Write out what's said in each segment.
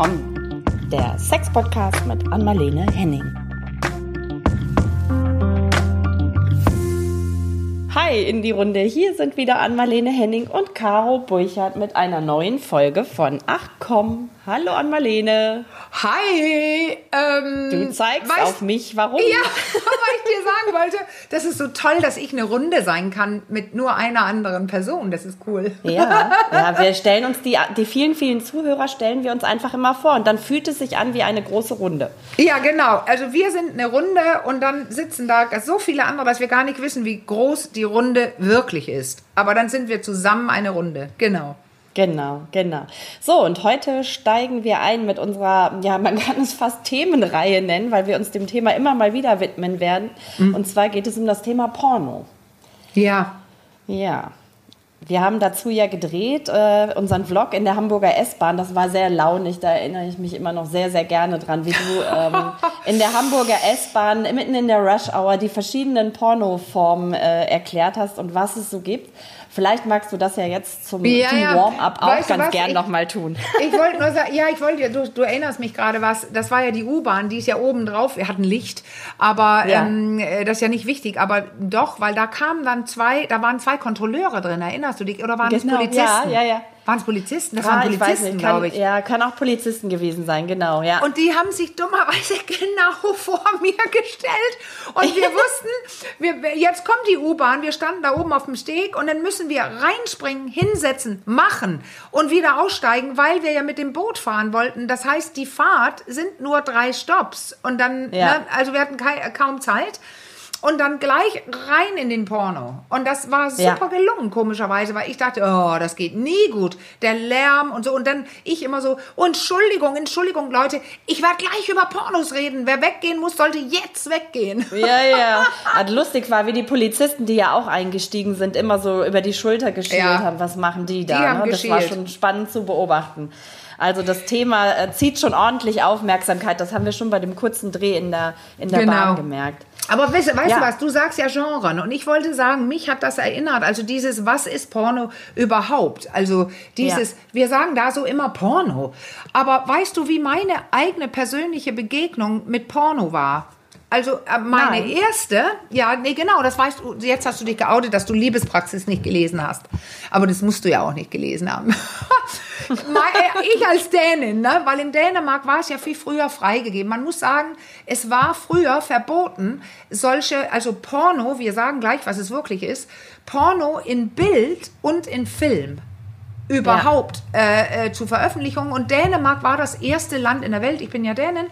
Komm, der Sex-Podcast mit Anmalene Henning. Hi in die Runde. Hier sind wieder Anmalene Henning und Caro Burchardt mit einer neuen Folge von Ach komm. Hallo Anmalene. Hi! Ähm, du zeigst weißt, auf mich, warum? Ja, weil ich dir sagen wollte, das ist so toll, dass ich eine Runde sein kann mit nur einer anderen Person. Das ist cool. Ja, ja wir stellen uns die, die vielen, vielen Zuhörer stellen wir uns einfach immer vor und dann fühlt es sich an wie eine große Runde. Ja, genau. Also wir sind eine Runde und dann sitzen da so viele andere, dass wir gar nicht wissen, wie groß die Runde wirklich ist. Aber dann sind wir zusammen eine Runde. Genau. Genau, genau. So, und heute steigen wir ein mit unserer, ja, man kann es fast Themenreihe nennen, weil wir uns dem Thema immer mal wieder widmen werden. Mhm. Und zwar geht es um das Thema Porno. Ja. Ja. Wir haben dazu ja gedreht, äh, unseren Vlog in der Hamburger S-Bahn. Das war sehr launig, da erinnere ich mich immer noch sehr, sehr gerne dran, wie du ähm, in der Hamburger S-Bahn mitten in der Rush Hour die verschiedenen Pornoformen äh, erklärt hast und was es so gibt. Vielleicht magst du das ja jetzt zum, ja, zum Warm-up auch ganz gern nochmal tun. Ich wollte nur sagen, ja, ich wollte, du, du erinnerst mich gerade was, das war ja die U-Bahn, die ist ja oben drauf, wir hatten Licht, aber ja. ähm, äh, das ist ja nicht wichtig, aber doch, weil da kamen dann zwei, da waren zwei Kontrolleure drin, erinnerst du dich? Oder waren genau, das Polizisten? Ja, ja, ja. Waren es Polizisten? Das ja, waren Polizisten, glaube ich. Ja, kann auch Polizisten gewesen sein, genau. Ja. Und die haben sich dummerweise genau vor mir gestellt. Und wir wussten, wir, jetzt kommt die U-Bahn, wir standen da oben auf dem Steg und dann müssen wir reinspringen, hinsetzen, machen und wieder aussteigen, weil wir ja mit dem Boot fahren wollten. Das heißt, die Fahrt sind nur drei Stops. Und dann, ja. ne, also wir hatten kaum Zeit und dann gleich rein in den Porno. Und das war super ja. gelungen, komischerweise, weil ich dachte, oh, das geht nie gut. Der Lärm und so. Und dann ich immer so, oh, Entschuldigung, Entschuldigung, Leute, ich werde gleich über Pornos reden. Wer weggehen muss, sollte jetzt weggehen. Ja, ja. Also lustig war, wie die Polizisten, die ja auch eingestiegen sind, immer so über die Schulter geschielt ja. haben, was machen die da. Die haben ne? Das war schon spannend zu beobachten. Also das Thema äh, zieht schon ordentlich Aufmerksamkeit. Das haben wir schon bei dem kurzen Dreh in der, in der genau. Bahn gemerkt. Aber weißt, weißt ja. du was, du sagst ja Genre und ich wollte sagen, mich hat das erinnert, also dieses, was ist Porno überhaupt? Also dieses, ja. wir sagen da so immer Porno. Aber weißt du, wie meine eigene persönliche Begegnung mit Porno war? Also äh, meine Nein. erste, ja, nee, genau, das weißt du, jetzt hast du dich geoutet, dass du Liebespraxis nicht gelesen hast. Aber das musst du ja auch nicht gelesen haben. Äh, ich als Dänin, ne? weil in Dänemark war es ja viel früher freigegeben. Man muss sagen, es war früher verboten, solche, also Porno, wir sagen gleich, was es wirklich ist, Porno in Bild und in Film überhaupt ja. äh, äh, zu Veröffentlichung. Und Dänemark war das erste Land in der Welt, ich bin ja Dänin,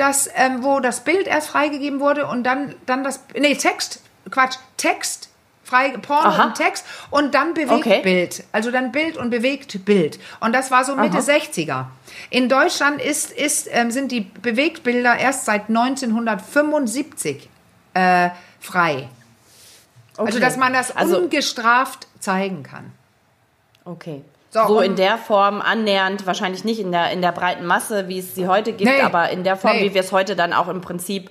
das, ähm, wo das Bild erst freigegeben wurde und dann, dann das, nee, Text, Quatsch, Text, frei, Porno Aha. und Text und dann bewegt okay. Bild. Also dann Bild und bewegt Bild. Und das war so Mitte Aha. 60er. In Deutschland ist, ist, ähm, sind die Bewegtbilder erst seit 1975 äh, frei. Also, okay. Also, dass man das also, ungestraft zeigen kann. Okay. So, so in der Form annähernd, wahrscheinlich nicht in der, in der breiten Masse, wie es sie heute gibt, nee, aber in der Form, nee. wie wir es heute dann auch im Prinzip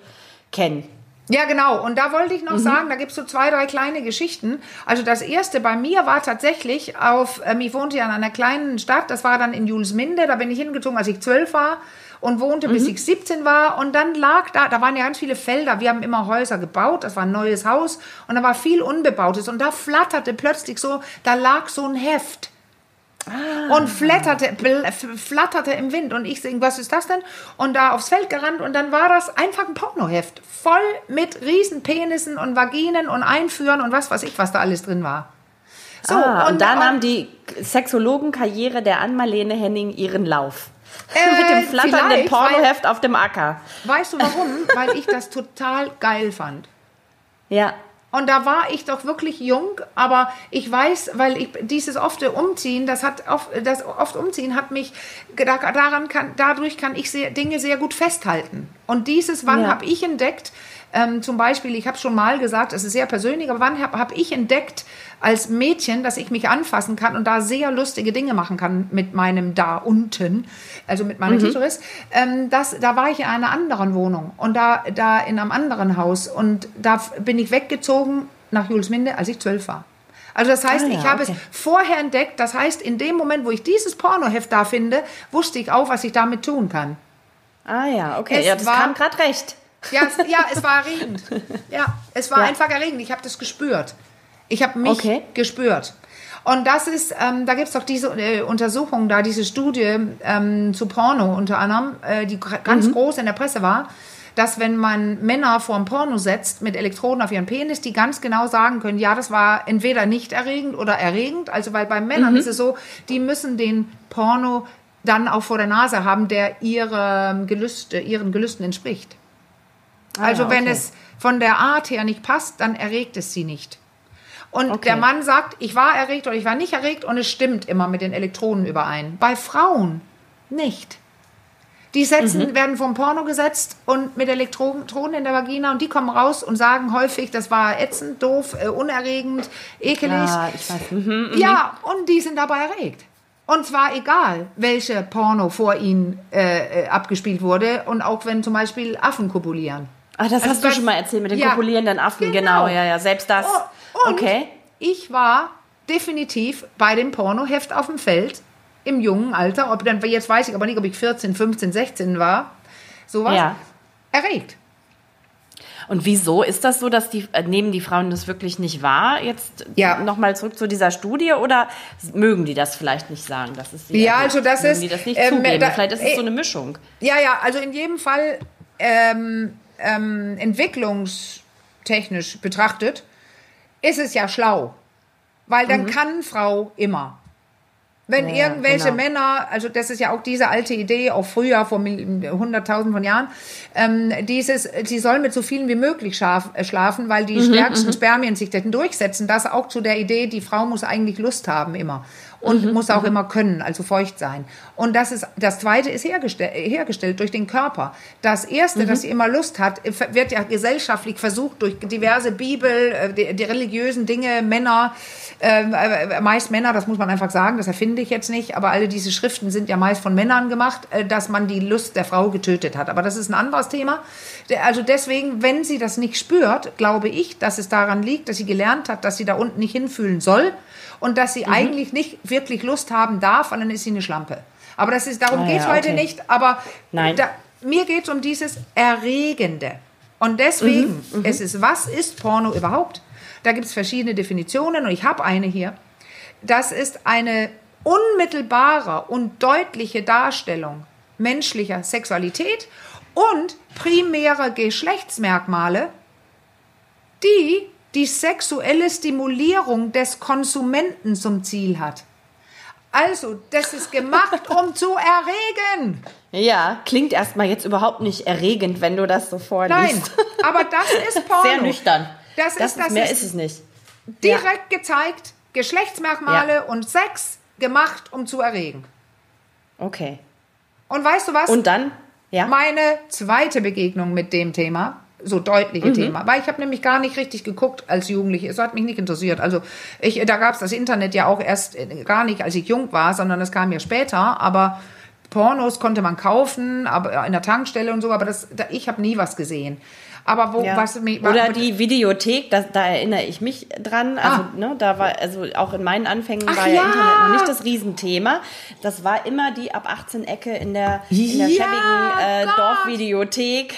kennen. Ja, genau. Und da wollte ich noch mhm. sagen, da gibt es so zwei, drei kleine Geschichten. Also das erste bei mir war tatsächlich auf, ähm, ich wohnte ja in einer kleinen Stadt, das war dann in Julesminde, da bin ich hingezogen, als ich zwölf war und wohnte, bis mhm. ich 17 war. Und dann lag da, da waren ja ganz viele Felder. Wir haben immer Häuser gebaut. Das war ein neues Haus. Und da war viel Unbebautes. Und da flatterte plötzlich so, da lag so ein Heft. Ah. Und flatterte, flatterte im Wind. Und ich sing, was ist das denn? Und da aufs Feld gerannt. Und dann war das einfach ein Pornoheft. Voll mit Riesenpenissen und Vaginen und Einführen und was weiß ich, was da alles drin war. So, ah, und, und da nahm die Sexologenkarriere der Ann-Marlene Henning ihren Lauf. Äh, mit dem flatternden Pornoheft weil, auf dem Acker. Weißt du warum? weil ich das total geil fand. Ja. Und da war ich doch wirklich jung, aber ich weiß, weil ich dieses oft Umziehen, das hat oft, das oft Umziehen hat mich daran kann, dadurch kann ich sehr, Dinge sehr gut festhalten. Und dieses, wann ja. habe ich entdeckt, ähm, zum Beispiel, ich habe schon mal gesagt, es ist sehr persönlich, aber wann habe hab ich entdeckt als Mädchen, dass ich mich anfassen kann und da sehr lustige Dinge machen kann mit meinem da unten, also mit meinem mhm. Klitoris. Ähm, das, da war ich in einer anderen Wohnung und da, da in einem anderen Haus und da bin ich weggezogen nach Julesminde, als ich zwölf war. Also das heißt, Ah, ja, ich habe okay. es vorher entdeckt. Das heißt, in dem Moment, wo ich dieses Pornoheft da finde, wusste ich auch, was ich damit tun kann. Ah ja, okay. Es ja, das war- kam gerade recht. Ja, es, ja, es war erregend. Ja, es war Ja. einfach erregend. Ich habe das gespürt. Ich habe mich Okay. gespürt. Und das ist, ähm, da gibt es doch diese äh, Untersuchung da, diese Studie ähm, zu Porno unter anderem, äh, die ganz groß in der Presse war, dass wenn man Männer vor ein Porno setzt mit Elektroden auf ihren Penis, die ganz genau sagen können, ja, das war entweder nicht erregend oder erregend. Also weil bei Männern ist es so, die müssen den Porno dann auch vor der Nase haben, der ihre Gelüste, ihren Gelüsten entspricht. Also Ah, ja, wenn okay. es von der Art her nicht passt, dann erregt es sie nicht. Und Okay. der Mann sagt, ich war erregt oder ich war nicht erregt und es stimmt immer mit den Elektronen überein. Bei Frauen nicht. Die setzen, Mhm. werden vom Porno gesetzt und mit Elektroden in der Vagina und die kommen raus und sagen häufig, das war ätzend, doof, äh, unerregend, ekelig. Ja, ich weiß. Mhm. Ja, und die sind dabei erregt. Und zwar egal, welche Porno vor ihnen äh, äh, abgespielt wurde und auch wenn zum Beispiel Affen kopulieren. Ah, das Also hast du schon mal erzählt mit den Ja, kopulierenden Affen. genau. Genau. ja, ja, selbst das. Oh, und okay. ich war definitiv bei dem Pornoheft auf dem Feld im jungen Alter. Ob jetzt weiß ich aber nicht, ob ich 14, 15, 16 war. Sowas. Ja. Erregt. Und wieso ist das so, dass die äh, nehmen die Frauen das wirklich nicht wahr? Jetzt Ja. nochmal zurück zu dieser Studie oder mögen die das vielleicht nicht sagen? Das ist Ja, erregt? also das mögen ist, die das nicht ähm, zugeben. da- vielleicht ist es äh, so eine Mischung. Ja, ja, also in jedem Fall ähm, ähm, entwicklungstechnisch betrachtet ist es ja schlau. Weil dann kann Frau immer. Wenn Mhm. Ja, irgendwelche genau. Männer, also das ist ja auch diese alte Idee, auch früher, vor hunderttausend von Jahren, ähm, dieses, sie soll mit so vielen wie möglich schlaf, äh, schlafen, weil Mhm, die stärksten Spermien sich dann durchsetzen. Das auch zu der Idee, die Frau muss eigentlich Lust haben immer und Mhm, muss auch immer können, also feucht sein. Und das ist, das zweite ist hergestell, hergestellt durch den Körper. Das erste, Mhm. dass sie immer Lust hat, wird ja gesellschaftlich versucht durch diverse Bibel, äh, die, die religiösen Dinge, Männer, ähm, äh, meist Männer, das muss man einfach sagen, das erfinde ich jetzt nicht, aber alle diese Schriften sind ja meist von Männern gemacht, äh, dass man die Lust der Frau getötet hat. Aber das ist ein anderes Thema. Also deswegen, wenn sie das nicht spürt, glaube ich, dass es daran liegt, dass sie gelernt hat, dass sie da unten nicht hinfühlen soll und dass sie Mhm. eigentlich nicht wirklich Lust haben darf, weil dann ist sie eine Schlampe. Aber das ist, darum Ah, geht es ja, heute okay. nicht. Aber Nein. Da, mir geht es um dieses Erregende. Und deswegen, Mhm, es ist, was ist Porno überhaupt? Da gibt es verschiedene Definitionen und ich habe eine hier. Das ist eine unmittelbare und deutliche Darstellung menschlicher Sexualität und primäre Geschlechtsmerkmale, die die sexuelle Stimulierung des Konsumenten zum Ziel hat. Also, das ist gemacht, um zu erregen. Ja, klingt erstmal jetzt überhaupt nicht erregend, wenn du das so vorliest. Nein, aber das ist Porno. Sehr nüchtern. Das das ist- das mehr ist- ist es nicht. Direkt gezeigt, Geschlechtsmerkmale und Sex gemacht, um zu erregen. Okay. Und weißt du was? Und dann? Ja. Meine zweite Begegnung mit dem Thema, so Mhm. deutliche Thema, weil ich habe nämlich gar nicht richtig geguckt als Jugendliche. Es hat mich nicht interessiert. Also ich, da gab es das Internet ja auch erst äh, gar nicht, als ich jung war, sondern es kam ja später. Aber Pornos konnte man kaufen, aber in der Tankstelle und so. Aber das, da, ich habe nie was gesehen. Aber wo Ja. was mich Oder die Videothek, das, da erinnere ich mich dran. Also, Ah. ne, da war, also auch in meinen Anfängen Ach war ja, ja. Internet noch nicht das Riesenthema. Das war immer die ab 18 Ecke in der, in der Ja, schäbigen äh. Dorfvideothek,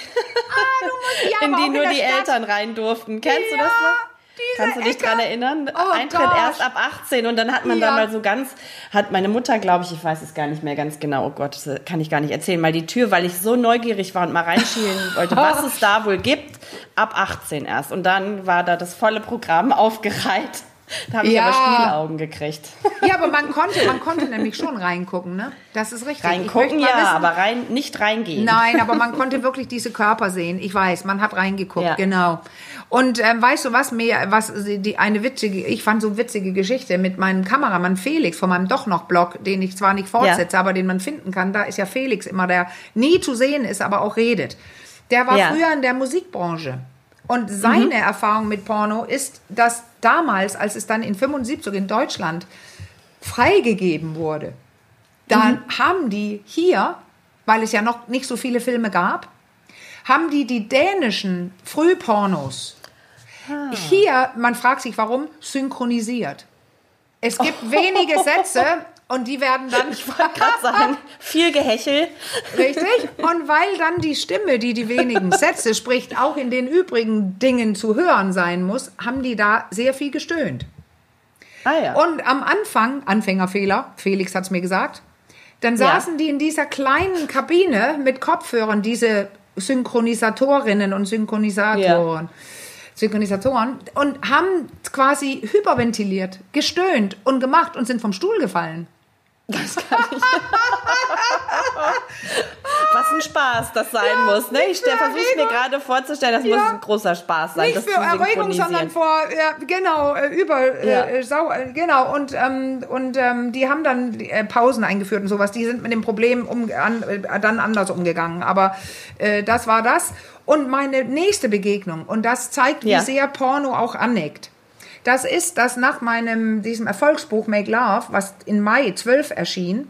ja, in die in nur der die Stadt. Eltern rein durften. Kennst du Ja, das noch? Kannst du dich Ecke. dran erinnern? Oh Eintritt Gott. erst ab 18 und dann hat man Ja. da mal so ganz, hat meine Mutter, glaube ich, ich weiß es gar nicht mehr ganz genau, oh Gott, das kann ich gar nicht erzählen, mal die Tür, weil ich so neugierig war und mal reinschielen wollte, was es da wohl gibt, ab 18 erst. Und dann war da das volle Programm aufgereiht. Da habe ich Ja. aber Spielaugen gekriegt. Ja, aber man konnte, man konnte nämlich schon reingucken, ne? Das ist richtig. Ich Reingucken, ja, wissen- aber rein, nicht reingehen. Nein, aber man konnte wirklich diese Körper sehen. Ich weiß, man hat reingeguckt, Ja. genau. Und ähm, weißt du was mir, was die eine witzige, ich fand so witzige Geschichte mit meinem Kameramann Felix von meinem doch noch Blog, den ich zwar nicht fortsetze, aber den man finden kann. Da ist ja Felix immer der nie zu sehen ist, aber auch redet. Der war Ja. früher in der Musikbranche. Und seine Erfahrung mit Porno ist, dass damals, als es dann in 75 in Deutschland freigegeben wurde, dann haben die hier, weil es ja noch nicht so viele Filme gab, haben die die dänischen Frühpornos hier, man fragt sich warum, synchronisiert. Es gibt wenige Sätze und die werden dann. Ich wollte gerade sagen, viel Gehechel. Richtig. Und weil dann die Stimme, die die wenigen Sätze spricht, auch in den übrigen Dingen zu hören sein muss, haben die da sehr viel gestöhnt. Ah ja. Und am Anfang, Anfängerfehler, Felix hat es mir gesagt, dann Ja. saßen die in dieser kleinen Kabine mit Kopfhörern, diese Synchronisatorinnen und Synchronisatoren. Synchronisatoren und haben quasi hyperventiliert, gestöhnt und gemacht und sind vom Stuhl gefallen. Was ein Spaß das sein muss. Ne? Ich versuche es mir gerade vorzustellen, das Ja. muss ein großer Spaß sein. Nicht das für Erregung, sondern vor, ja, genau, äh, über, Ja. äh, sau, äh, genau, und, ähm, und ähm, die haben dann äh, Pausen eingeführt und sowas, die sind mit dem Problem um, an, äh, dann anders umgegangen, aber äh, das war das. Und meine nächste Begegnung, und das zeigt, wie Ja. sehr Porno auch aneckt, das ist, dass nach meinem, diesem Erfolgsbuch Make Love, was in Mai 12 erschien,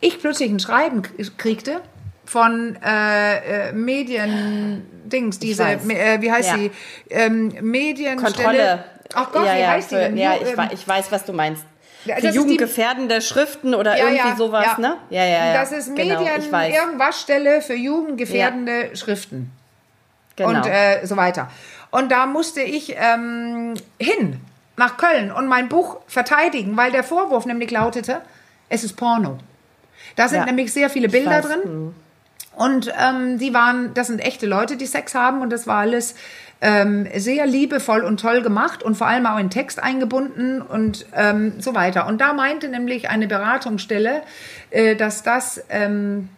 ich plötzlich ein Schreiben kriegte von äh, äh, Medien-Dings, diese, äh, wie heißt Ja. sie? Ähm, Medienstelle. Kontrolle. Ach Gott, ja, wie ja, heißt die für, denn? Ja, ich, ähm, ich weiß, was du meinst. Für die- jugendgefährdende Schriften oder ja, irgendwie ja, sowas, ja. ne? Ja, ja, ja. Das ist genau, Medien, weiß. irgendwas Stelle für jugendgefährdende Schriften. Genau. und äh, so weiter. Und da musste ich ähm, hin nach Köln und mein Buch verteidigen, weil der Vorwurf nämlich lautete, es ist Porno. Da sind Ja. nämlich sehr viele Bilder weiß. drin. Und ähm, die waren, das sind echte Leute, die Sex haben und das war alles ähm, sehr liebevoll und toll gemacht und vor allem auch in Text eingebunden und ähm, so weiter. Und da meinte nämlich eine Beratungsstelle, äh, dass das ähm,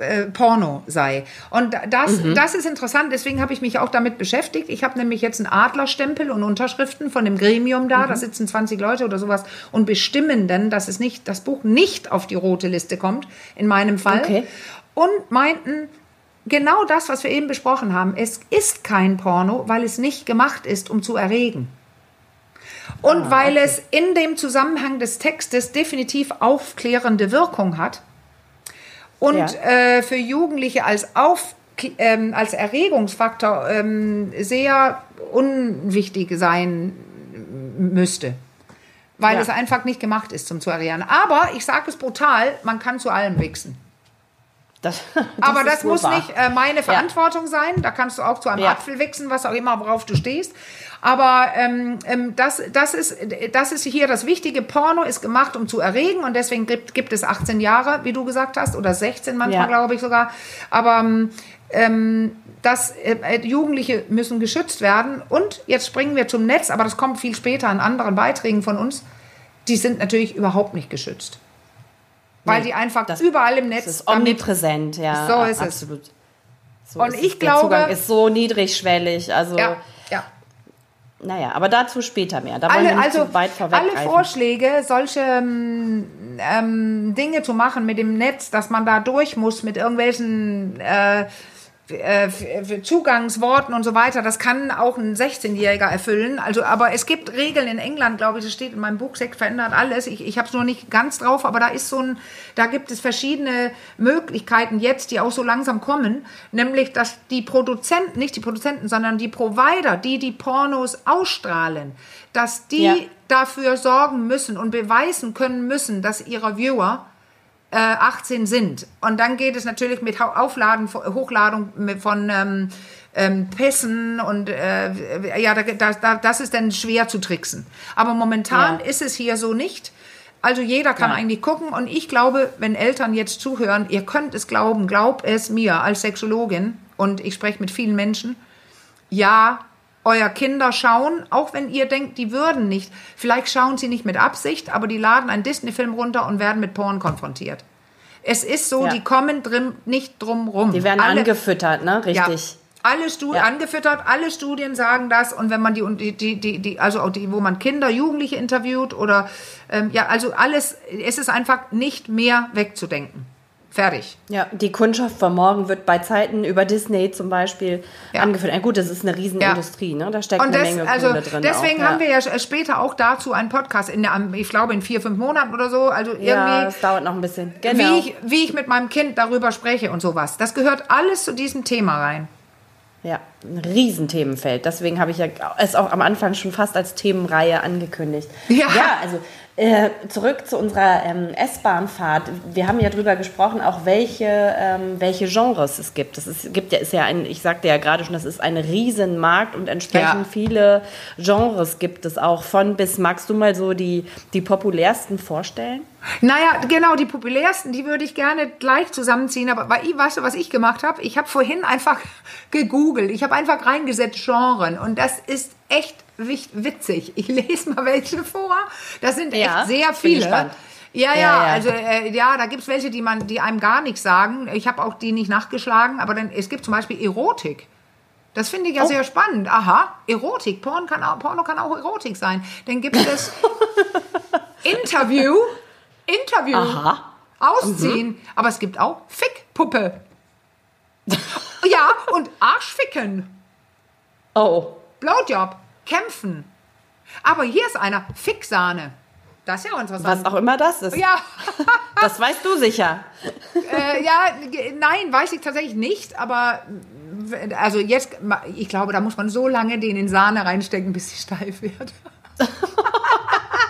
äh, Porno sei. Und das, das ist interessant, deswegen habe ich mich auch damit beschäftigt. Ich habe nämlich jetzt einen Adlerstempel und Unterschriften von dem Gremium da, da sitzen 20 Leute oder sowas und bestimmen dann, dass es nicht, das Buch nicht auf die rote Liste kommt, in meinem Fall. Okay. Und meinten, genau das, was wir eben besprochen haben, es ist kein Porno, weil es nicht gemacht ist, um zu erregen. Und weil es in dem Zusammenhang des Textes definitiv aufklärende Wirkung hat und Ja. äh, für Jugendliche als, auf, ähm, als Erregungsfaktor ähm, sehr unwichtig sein müsste. Weil Ja. es einfach nicht gemacht ist zum zu erregen. Aber ich sage es brutal, man kann zu allem wichsen. Das, Aber ist das muss wahr. nicht äh, meine Verantwortung sein. Da kannst du auch zu einem Ja. Apfel wichsen, was auch immer, worauf du stehst. Aber ähm, ähm, das, das, ist, das ist hier das Wichtige. Porno ist gemacht, um zu erregen. Und deswegen gibt, gibt es 18 Jahre, wie du gesagt hast, oder 16 manchmal, Ja. glaube ich sogar. Aber ähm, das, äh, Jugendliche müssen geschützt werden. Und jetzt springen wir zum Netz, aber das kommt viel später in anderen Beiträgen von uns. Die sind natürlich überhaupt nicht geschützt. Weil Nee, die einfach das- überall im Netz Das ist omnipräsent, ja. So ist es. absolut. So Und ist ich es. Der glaube- Zugang ist so niedrigschwellig. Also, Ja, ja. naja, aber dazu später mehr. Da wollen wir Alle, nicht also alle. Vorschläge, solche ähm, ähm, Dinge zu machen mit dem Netz, dass man da durch muss mit irgendwelchen äh, Zugangsworten und so weiter, das kann auch ein 16-Jähriger erfüllen. Also, aber es gibt Regeln in England, glaube ich, das steht in meinem Buch, Sekt verändert alles. Ich, ich habe es nur nicht ganz drauf, aber da ist so ein, da gibt es verschiedene Möglichkeiten jetzt, die auch so langsam kommen, nämlich, dass die Produzenten, nicht die Produzenten, sondern die Provider, die die Pornos ausstrahlen, dass die Ja. dafür sorgen müssen und beweisen können müssen, dass ihre Viewer äh, 18 sind. Und dann geht es natürlich mit Aufladen, Hochladung von ähm, ähm, Pässen und äh, ja, da, da, da, das ist dann schwer zu tricksen. Aber momentan Ja. ist es hier so nicht. Also jeder kann Nein. eigentlich gucken und ich glaube, wenn Eltern jetzt zuhören, ihr könnt es glauben, glaub es mir als Sexologin und ich spreche mit vielen Menschen, ja, euer Kinder schauen, auch wenn ihr denkt, die würden nicht. Vielleicht schauen sie nicht mit Absicht, aber die laden einen Disney-Film runter und werden mit Porn konfrontiert. Es ist so, Ja. die kommen drin, nicht drum rum. Die werden Alle- angefüttert, ne? ja, Richtig. alle Stu Ja. angefüttert, alle Studien sagen das und wenn man die, die, die, die, die also auch die, wo man Kinder, Jugendliche interviewt oder ähm, ja, also alles, es ist einfach nicht mehr wegzudenken. Fertig. Ja, die Kundschaft von morgen wird bei Zeiten über Disney zum Beispiel Ja. angeführt. Ja, gut, das ist eine Riesenindustrie, ne? Da steckt Und eine das, Menge also Kohle drin. deswegen auch, haben wir ja später auch dazu einen Podcast in der, ich glaube in vier, fünf Monaten oder so. Also Ja, irgendwie, das dauert noch ein bisschen. Genau. wie, ich, wie ich mit meinem Kind darüber spreche und sowas. Das gehört alles zu diesem Thema rein. Ja, ein Riesenthemenfeld. Deswegen habe ich ja es auch am Anfang schon fast als Themenreihe angekündigt. Ja. ja also äh, zurück zu unserer ähm, S-Bahn-Fahrt. Wir haben ja darüber gesprochen, auch welche, ähm, welche Genres es gibt. Das ist, gibt ja, ist ja ein, ich sagte ja gerade schon, das ist ein Riesenmarkt und entsprechend Ja. viele Genres gibt es auch von bis. Magst du mal so die, die populärsten vorstellen? Naja, genau, die populärsten, die würde ich gerne gleich zusammenziehen. Aber weil, weißt du, was ich gemacht habe? Ich habe vorhin einfach gegoogelt. Ich habe einfach reingesetzt Genren. Und das ist echt witzig. Ich lese mal welche vor. Das sind echt Ja, sehr bin viele. Ja, ja, Ja, ja. also äh, ja, da gibt's welche, die man, die einem gar nichts sagen. Ich habe auch die nicht nachgeschlagen, aber dann, es gibt zum Beispiel Erotik. Das finde ich ja sehr spannend. Aha, Erotik. Porn kann auch, Porno kann auch Erotik sein. Dann gibt es Interview. Interview. Aha. Ausziehen. Aber es gibt auch Fickpuppe. ja, und Arschficken. Oh, Blowjob. Kämpfen. Aber hier ist einer. Ficksahne. Das ist ja interessant. was auch immer das ist. Ja, Das weißt du sicher. äh, ja, nein, weiß ich tatsächlich nicht, aber also jetzt, ich glaube, da muss man so lange den in Sahne reinstecken, bis sie steif wird.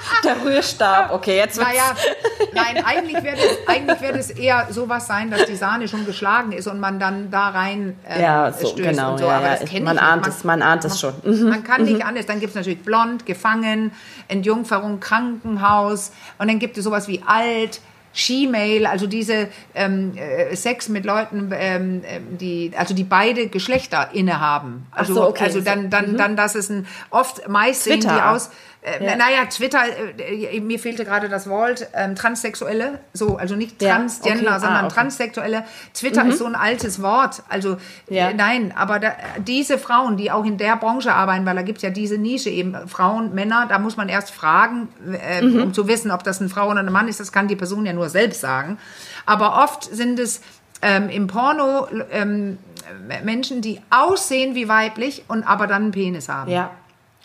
Der Rührstab. Okay, jetzt wird's. Naja, nein, eigentlich wird es, eigentlich wird es eher sowas sein, dass die Sahne schon geschlagen ist und man dann da rein äh, Ja, so, stößt genau, und so. ja, Aber ja, das ich- kenn man ich ahnt es, man ahnt es schon. Mhm. Man kann nicht anders. Dann gibt es natürlich blond, gefangen, Entjungferung, Krankenhaus und dann gibt es sowas wie alt. She-Mail, also diese ähm, äh, Sex mit Leuten, ähm, ähm, die also die beide Geschlechter innehaben. Also, so, okay. also dann dann dann das ist ein oft meist sehen die Twitter. aus. Äh, Ja. Naja, Twitter, äh, mir fehlte gerade das Wort, ähm, Transsexuelle, so, also nicht Ja, Transgender, okay. Ah, sondern okay. Transsexuelle. Twitter ist so ein altes Wort, also Ja. äh, nein, aber da, diese Frauen, die auch in der Branche arbeiten, weil da gibt es ja diese Nische eben, Frauen, Männer, da muss man erst fragen, äh, Mhm. um zu wissen, ob das eine Frau oder ein Mann ist, das kann die Person ja nur selbst sagen. Aber oft sind es ähm, im Porno ähm, Menschen, die aussehen wie weiblich und aber dann einen Penis haben. Ja.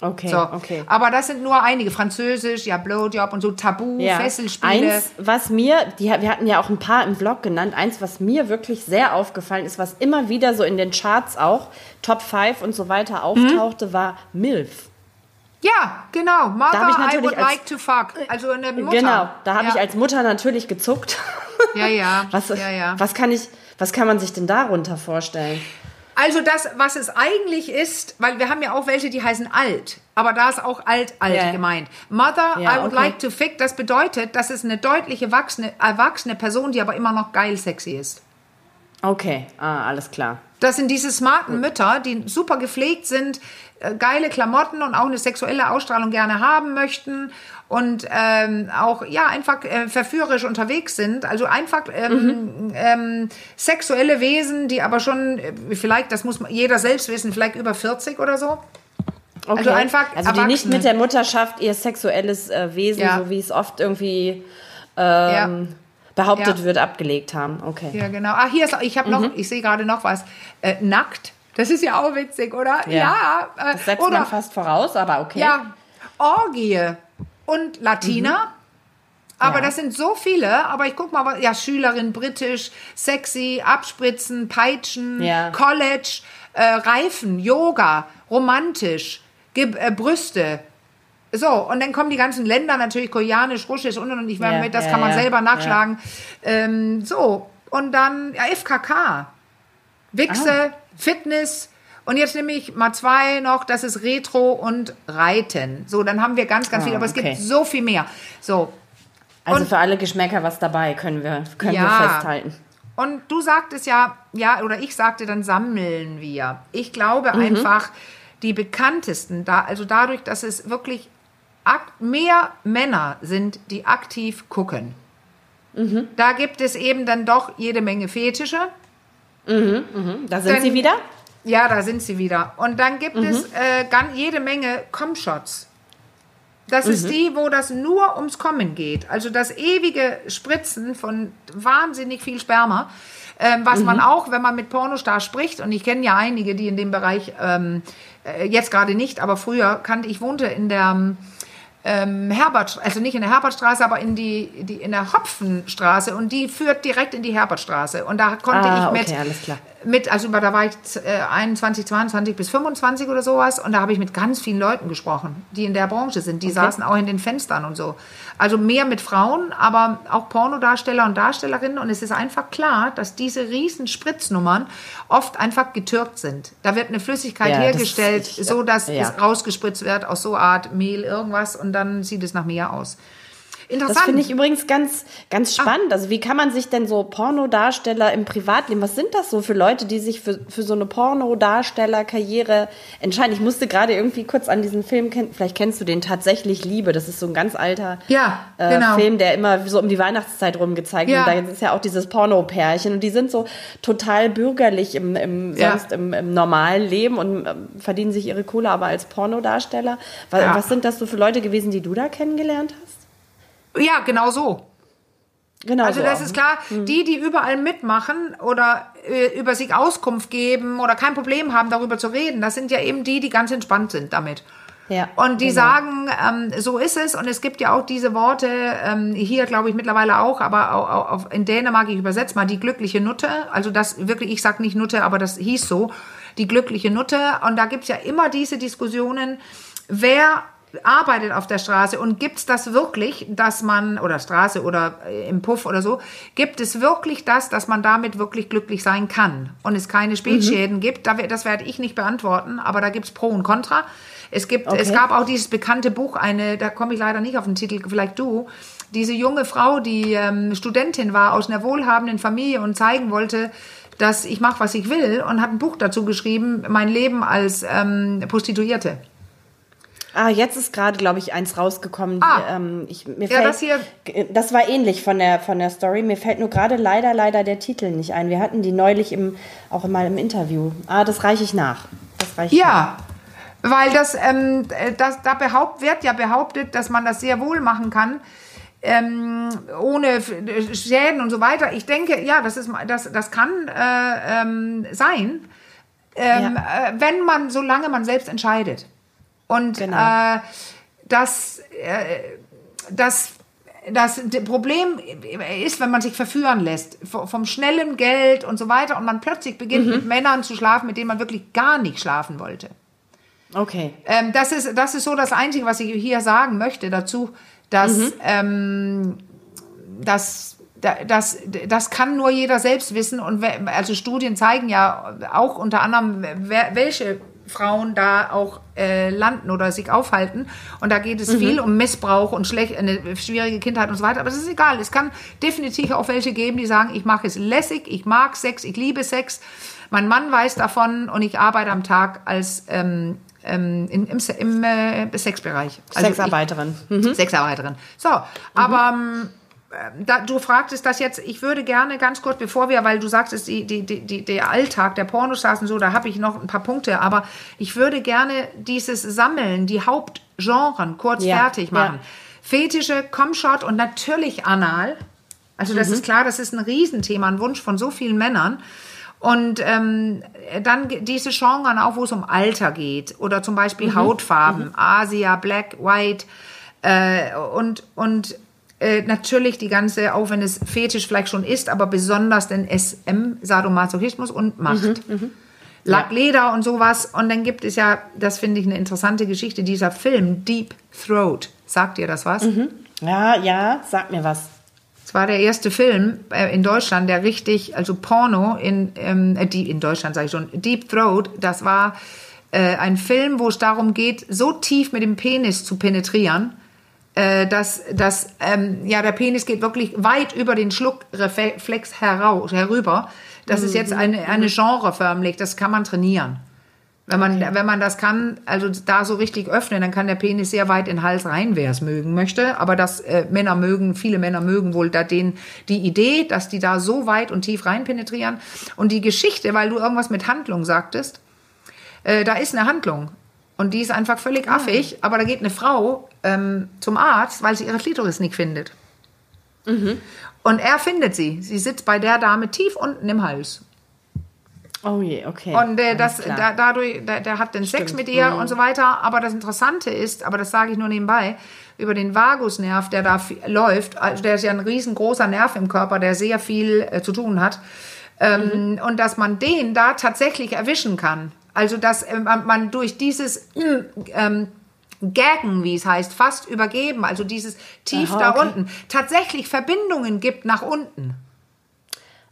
Okay, So, okay. aber das sind nur einige. Französisch, ja, Blowjob und so Tabu, Ja. Fesselspiele. Eins, was mir, die, wir hatten ja auch ein paar im Vlog genannt, eins, was mir wirklich sehr aufgefallen ist, was immer wieder so in den Charts auch, Top 5 und so weiter auftauchte, war MILF. Ja, genau. Mother, ich I natürlich would als- like to fuck. Also eine Mutter. Genau, da habe ja. ich als Mutter natürlich gezuckt. Ja, ja. Was, ja, ja. was kann ich, was kann man sich denn darunter vorstellen? Also das, was es eigentlich ist, weil wir haben ja auch welche, die heißen alt. Aber da ist auch alt, alt Ja. gemeint. Mother, Ja, I would okay. like to fick, das bedeutet, das ist eine deutlich erwachsene, erwachsene Person, die aber immer noch geil sexy ist. Okay, ah, alles klar. Das sind diese smarten Mütter, die super gepflegt sind, äh, geile Klamotten und auch eine sexuelle Ausstrahlung gerne haben möchten und ähm, auch ja einfach äh, verführerisch unterwegs sind. Also einfach ähm, ähm, sexuelle Wesen, die aber schon äh, vielleicht, das muss jeder selbst wissen, vielleicht über 40 oder so. Okay. Also einfach also die nicht mit der Mutterschaft ihr sexuelles äh, Wesen, Ja. so wie es oft irgendwie ähm, behauptet Ja. wird, abgelegt haben. Okay. Ja, genau. Ah, hier ist, ich habe Mhm. noch, ich sehe gerade noch was. Äh, nackt. Das ist ja auch witzig, oder? Ja. äh, Das setzt oder, man fast voraus, aber okay. Ja, Orgie und Latina. Aber Mhm. Ja. das sind so viele, aber ich guck mal, was- ja, Schülerin, britisch, sexy, abspritzen, peitschen, Ja. College, äh, Reifen, Yoga, romantisch, Ge äh, Brüste. So, und dann kommen die ganzen Länder natürlich, koreanisch, russisch und und und. Ich meine, Ja, mit, das kann man selber nachschlagen. Ähm, so, und dann ja, FKK. Wichse, Ah. Fitness. Und jetzt nehme ich mal zwei noch, das ist Retro und Reiten. So, dann haben wir ganz, ganz Ah, viel, aber es okay. gibt so viel mehr. So, Also Und- für alle Geschmäcker was dabei, können wir, können Ja. wir festhalten. Und du sagtest ja, ja, oder ich sagte, dann sammeln wir. Ich glaube Mhm. einfach, die bekanntesten, da, also dadurch, dass es wirklich mehr Männer sind, die aktiv gucken. Mhm. Da gibt es eben dann doch jede Menge Fetische. Da sind Dann- sie wieder. Ja, da sind sie wieder. Und dann gibt Mhm. es äh, ganz, jede Menge Com-Shots. Das Mhm. ist die, wo das nur ums Kommen geht. Also das ewige Spritzen von wahnsinnig viel Sperma. Ähm, was man Mhm. auch, wenn man mit Pornostars spricht, und ich kenne ja einige, die in dem Bereich, ähm, äh, jetzt gerade nicht, aber früher kannte ich, wohnte in der ähm, Herbert, also nicht in der Herbertstraße, aber in, die, die, in der Hopfenstraße und die führt direkt in die Herbertstraße. Und da konnte Ah, ich mit okay, alles klar. Mit, also da war ich äh, 21, 22 bis 25 oder sowas und da habe ich mit ganz vielen Leuten gesprochen, die in der Branche sind. Die okay. saßen auch in den Fenstern und so. Also mehr mit Frauen, aber auch Pornodarsteller und Darstellerinnen und es ist einfach klar, dass diese riesen Spritznummern oft einfach getürkt sind. Da wird eine Flüssigkeit ja, hergestellt, das, ich, so dass ja. es rausgespritzt wird aus so Art Mehl, irgendwas und dann sieht es nach mehr aus. Interessant. Das finde ich übrigens ganz, ganz ah. spannend. Ah. Also wie kann man sich denn so Pornodarsteller im Privatleben, was sind das so für Leute, die sich für, für so eine Pornodarstellerkarriere entscheiden? Ich musste gerade irgendwie kurz an diesen Film kennen, vielleicht kennst du den tatsächlich Liebe. Das ist so ein ganz alter ja, äh, genau. Film, der immer so um die Weihnachtszeit rum gezeigt wird. Ja. Und da ist ja auch dieses Porno-Pärchen und die sind so total bürgerlich im, im ja. sonst im, im, normalen Leben und ähm, verdienen sich ihre Kohle aber als Pornodarsteller. Was, was sind das so für Leute gewesen, die du da kennengelernt hast? Ja, genau so. Genau also so das ist klar, mhm. die, die überall mitmachen oder äh, über sich Auskunft geben oder kein Problem haben, darüber zu reden, das sind ja eben die, die ganz entspannt sind damit. Ja, und die genau. sagen, ähm, so ist es. Und es gibt ja auch diese Worte, ähm, hier glaube ich mittlerweile auch, aber auch, auch in Dänemark, ich übersetze mal, die glückliche Nutte. Also das wirklich, ich sag nicht Nutte, aber das hieß so, die glückliche Nutte. Und da gibt's ja immer diese Diskussionen, wer arbeitet auf der Straße und gibt es das wirklich, dass man, oder Straße oder äh, im Puff oder so, gibt es wirklich das, dass man damit wirklich glücklich sein kann und es keine Spätschäden mhm. gibt? Das werde ich nicht beantworten, aber da gibt es Pro und Contra. Es, gibt, okay. es gab auch dieses bekannte Buch, eine, da komme ich leider nicht auf den Titel, vielleicht du, diese junge Frau, die ähm, Studentin war aus einer wohlhabenden Familie und zeigen wollte, dass ich mache, was ich will und hat ein Buch dazu geschrieben, mein Leben als ähm, Prostituierte. Ah, jetzt ist gerade, glaube ich, eins rausgekommen. Ah, ähm, ich, mir ja, fällt, das hier. Das war ähnlich von der, von der Story. Mir fällt nur gerade leider, leider der Titel nicht ein. Wir hatten die neulich im, auch mal im Interview. Ah, das reiche ich nach. Das reiche ja. Nach. Weil das, ähm, das da behaupt, wird ja behauptet, dass man das sehr wohl machen kann, ähm, ohne Schäden und so weiter. Ich denke, ja, das, ist, das, das kann äh, ähm, sein, ähm, ja. äh, wenn man, solange man selbst entscheidet. Und genau. äh, das, äh, das, das Problem ist, wenn man sich verführen lässt vom schnellen Geld und so weiter und man plötzlich beginnt mhm. mit Männern zu schlafen, mit denen man wirklich gar nicht schlafen wollte. Okay. Ähm, das, ist, das ist so das Einzige, was ich hier sagen möchte dazu, dass mhm. ähm, das, das, das kann nur jeder selbst wissen. Und also Studien zeigen ja auch unter anderem, welche Frauen da auch äh, landen oder sich aufhalten. Und da geht es mhm. viel um Missbrauch und schlecht, eine schwierige Kindheit und so weiter. Aber es ist egal. Es kann definitiv auch welche geben, die sagen, ich mache es lässig, ich mag Sex, ich liebe Sex. Mein Mann weiß davon und ich arbeite am Tag als ähm, ähm, im, im, im äh, Sexbereich. Also Sexarbeiterin. Ich, mhm. Sexarbeiterin. So, mhm. aber ähm, da, du fragtest das jetzt, ich würde gerne ganz kurz, bevor wir, weil du sagst, die, die, die, der Alltag der Pornostars und so, da habe ich noch ein paar Punkte, aber ich würde gerne dieses Sammeln, die Hauptgenren kurz ja, fertig machen. Ja. Fetische, Comshot und natürlich Anal. Also das mhm. ist klar, das ist ein Riesenthema, ein Wunsch von so vielen Männern. Und ähm, dann diese Genren auch, wo es um Alter geht oder zum Beispiel mhm. Hautfarben, mhm. Asia, Black, White äh, und, und äh, natürlich die ganze, auch wenn es fetisch vielleicht schon ist, aber besonders den SM, Sadomasochismus und Macht. Mhm, mh. Lack, Leder und sowas. Und dann gibt es ja, das finde ich eine interessante Geschichte, dieser Film Deep Throat. Sagt ihr das was? Mhm. Ja, ja, sagt mir was. Es war der erste Film äh, in Deutschland, der richtig, also Porno in, ähm, äh, die, in Deutschland sage ich schon, Deep Throat, das war äh, ein Film, wo es darum geht, so tief mit dem Penis zu penetrieren, äh, dass, dass ähm, ja, der Penis geht wirklich weit über den Schluckreflex heraus, herüber. Das mhm. ist jetzt eine, eine Genre förmlich, das kann man trainieren. Wenn man, okay. wenn man das kann, also da so richtig öffnen, dann kann der Penis sehr weit in den Hals rein, wer es mögen möchte. Aber das äh, Männer mögen, viele Männer mögen wohl da den, die Idee, dass die da so weit und tief rein penetrieren. Und die Geschichte, weil du irgendwas mit Handlung sagtest, äh, da ist eine Handlung. Und die ist einfach völlig affig, aber da geht eine Frau ähm, zum Arzt, weil sie ihre Klitoris nicht findet. Mhm. Und er findet sie. Sie sitzt bei der Dame tief unten im Hals. Oh je, okay. Und äh, das, da, dadurch, der, der hat den Stimmt. Sex mit ihr mhm. und so weiter. Aber das Interessante ist, aber das sage ich nur nebenbei, über den Vagusnerv, der da läuft, also der ist ja ein riesengroßer Nerv im Körper, der sehr viel äh, zu tun hat Ähm, mhm. Und dass man den da tatsächlich erwischen kann. Also dass äh, man durch dieses ähm, Gaggen, wie es heißt, fast übergeben, also dieses tief Aha, da okay. unten, tatsächlich Verbindungen gibt nach unten.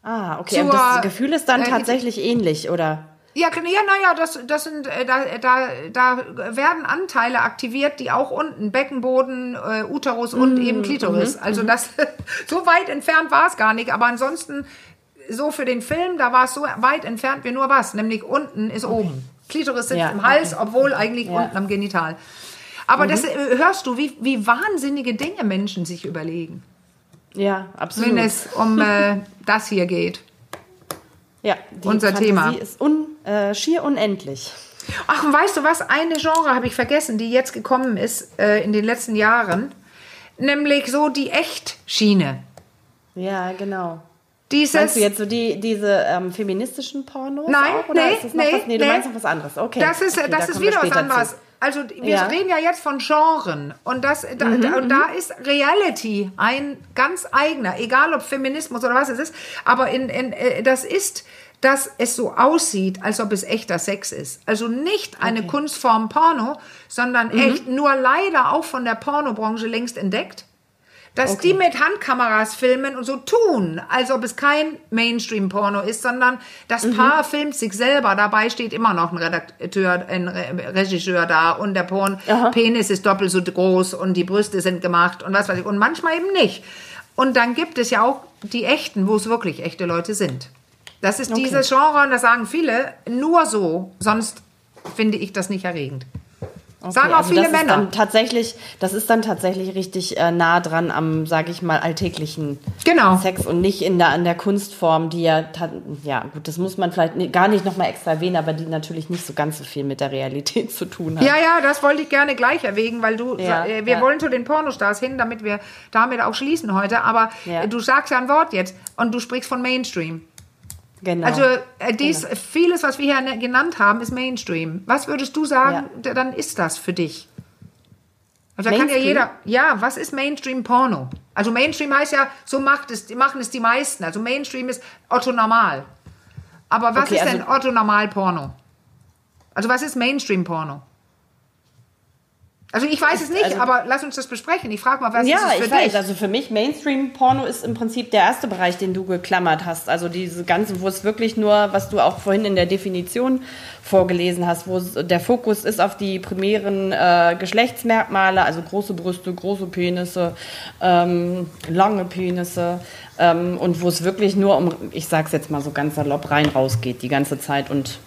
Ah, okay. Zur, das Gefühl ist dann äh, tatsächlich ähnlich, oder? Ja, ja, naja, das, das sind, äh, da, da, da werden Anteile aktiviert, die auch unten, Beckenboden, äh, Uterus und mm, eben Klitoris. Mm, also das, so weit entfernt war es gar nicht, aber ansonsten, so für den Film, da war es so weit entfernt wie nur was, nämlich unten ist okay. oben. Klitoris sitzt ja, im Hals, okay. obwohl eigentlich ja. unten am Genital. Aber mhm. das äh, hörst du, wie, wie wahnsinnige Dinge Menschen sich überlegen. Ja, absolut. Wenn es um äh, das hier geht. Ja, unser Fantasie Thema. ist un, äh, schier unendlich. Ach, und weißt du was? Eine Genre habe ich vergessen, die jetzt gekommen ist äh, in den letzten Jahren. Nämlich so die Echtschiene. Ja, genau. Dieses meinst du jetzt so die, diese ähm, feministischen Pornos? Nein, auch, nee, nee, was, nee, du meinst noch was anderes. Okay. Das ist, okay, das da ist wieder was anderes. Zu. Also wir ja. reden ja jetzt von Genren und das da, mhm, da, und da mhm. ist Reality ein ganz eigener, egal ob Feminismus oder was es ist, aber in, in, äh, das ist dass es so aussieht, als ob es echter Sex ist. Also nicht eine okay. Kunstform Porno, sondern mhm. echt nur leider auch von der Pornobranche längst entdeckt dass okay. die mit Handkameras filmen und so tun, als ob es kein Mainstream-Porno ist, sondern das mhm. Paar filmt sich selber. Dabei steht immer noch ein Redakteur, ein Regisseur da und der Porn Penis ist doppelt so groß und die Brüste sind gemacht und was weiß ich. Und manchmal eben nicht. Und dann gibt es ja auch die echten, wo es wirklich echte Leute sind. Das ist okay. dieses Genre und das sagen viele nur so, sonst finde ich das nicht erregend. Okay, Sagen auch also viele das Männer. Ist dann tatsächlich, das ist dann tatsächlich richtig äh, nah dran am, sage ich mal, alltäglichen genau. Sex und nicht in der, an der Kunstform, die ja, ja gut, das muss man vielleicht gar nicht nochmal extra erwähnen, aber die natürlich nicht so ganz so viel mit der Realität zu tun hat. Ja, ja, das wollte ich gerne gleich erwägen, weil du, ja, äh, wir ja. wollen zu den Pornostars hin, damit wir damit auch schließen heute, aber ja. du sagst ja ein Wort jetzt und du sprichst von Mainstream. Genau. Also äh, dies, genau. vieles, was wir hier ne, genannt haben, ist Mainstream. Was würdest du sagen, ja. dann ist das für dich? Also da kann ja jeder, ja, was ist Mainstream Porno? Also Mainstream heißt ja, so macht es, machen es die meisten. Also Mainstream ist Otto Normal. Aber was okay, ist also denn Otto Normal Porno? Also was ist Mainstream Porno? Also ich weiß es nicht, also, aber lass uns das besprechen. Ich frage mal, was ja, ist es für ich dich? Weiß. Also für mich Mainstream-Porno ist im Prinzip der erste Bereich, den du geklammert hast. Also diese ganze, wo es wirklich nur, was du auch vorhin in der Definition vorgelesen hast, wo der Fokus ist auf die primären äh, Geschlechtsmerkmale, also große Brüste, große Penisse, ähm, lange Penisse ähm, und wo es wirklich nur um, ich sag's jetzt mal so ganz salopp, rein rausgeht die ganze Zeit und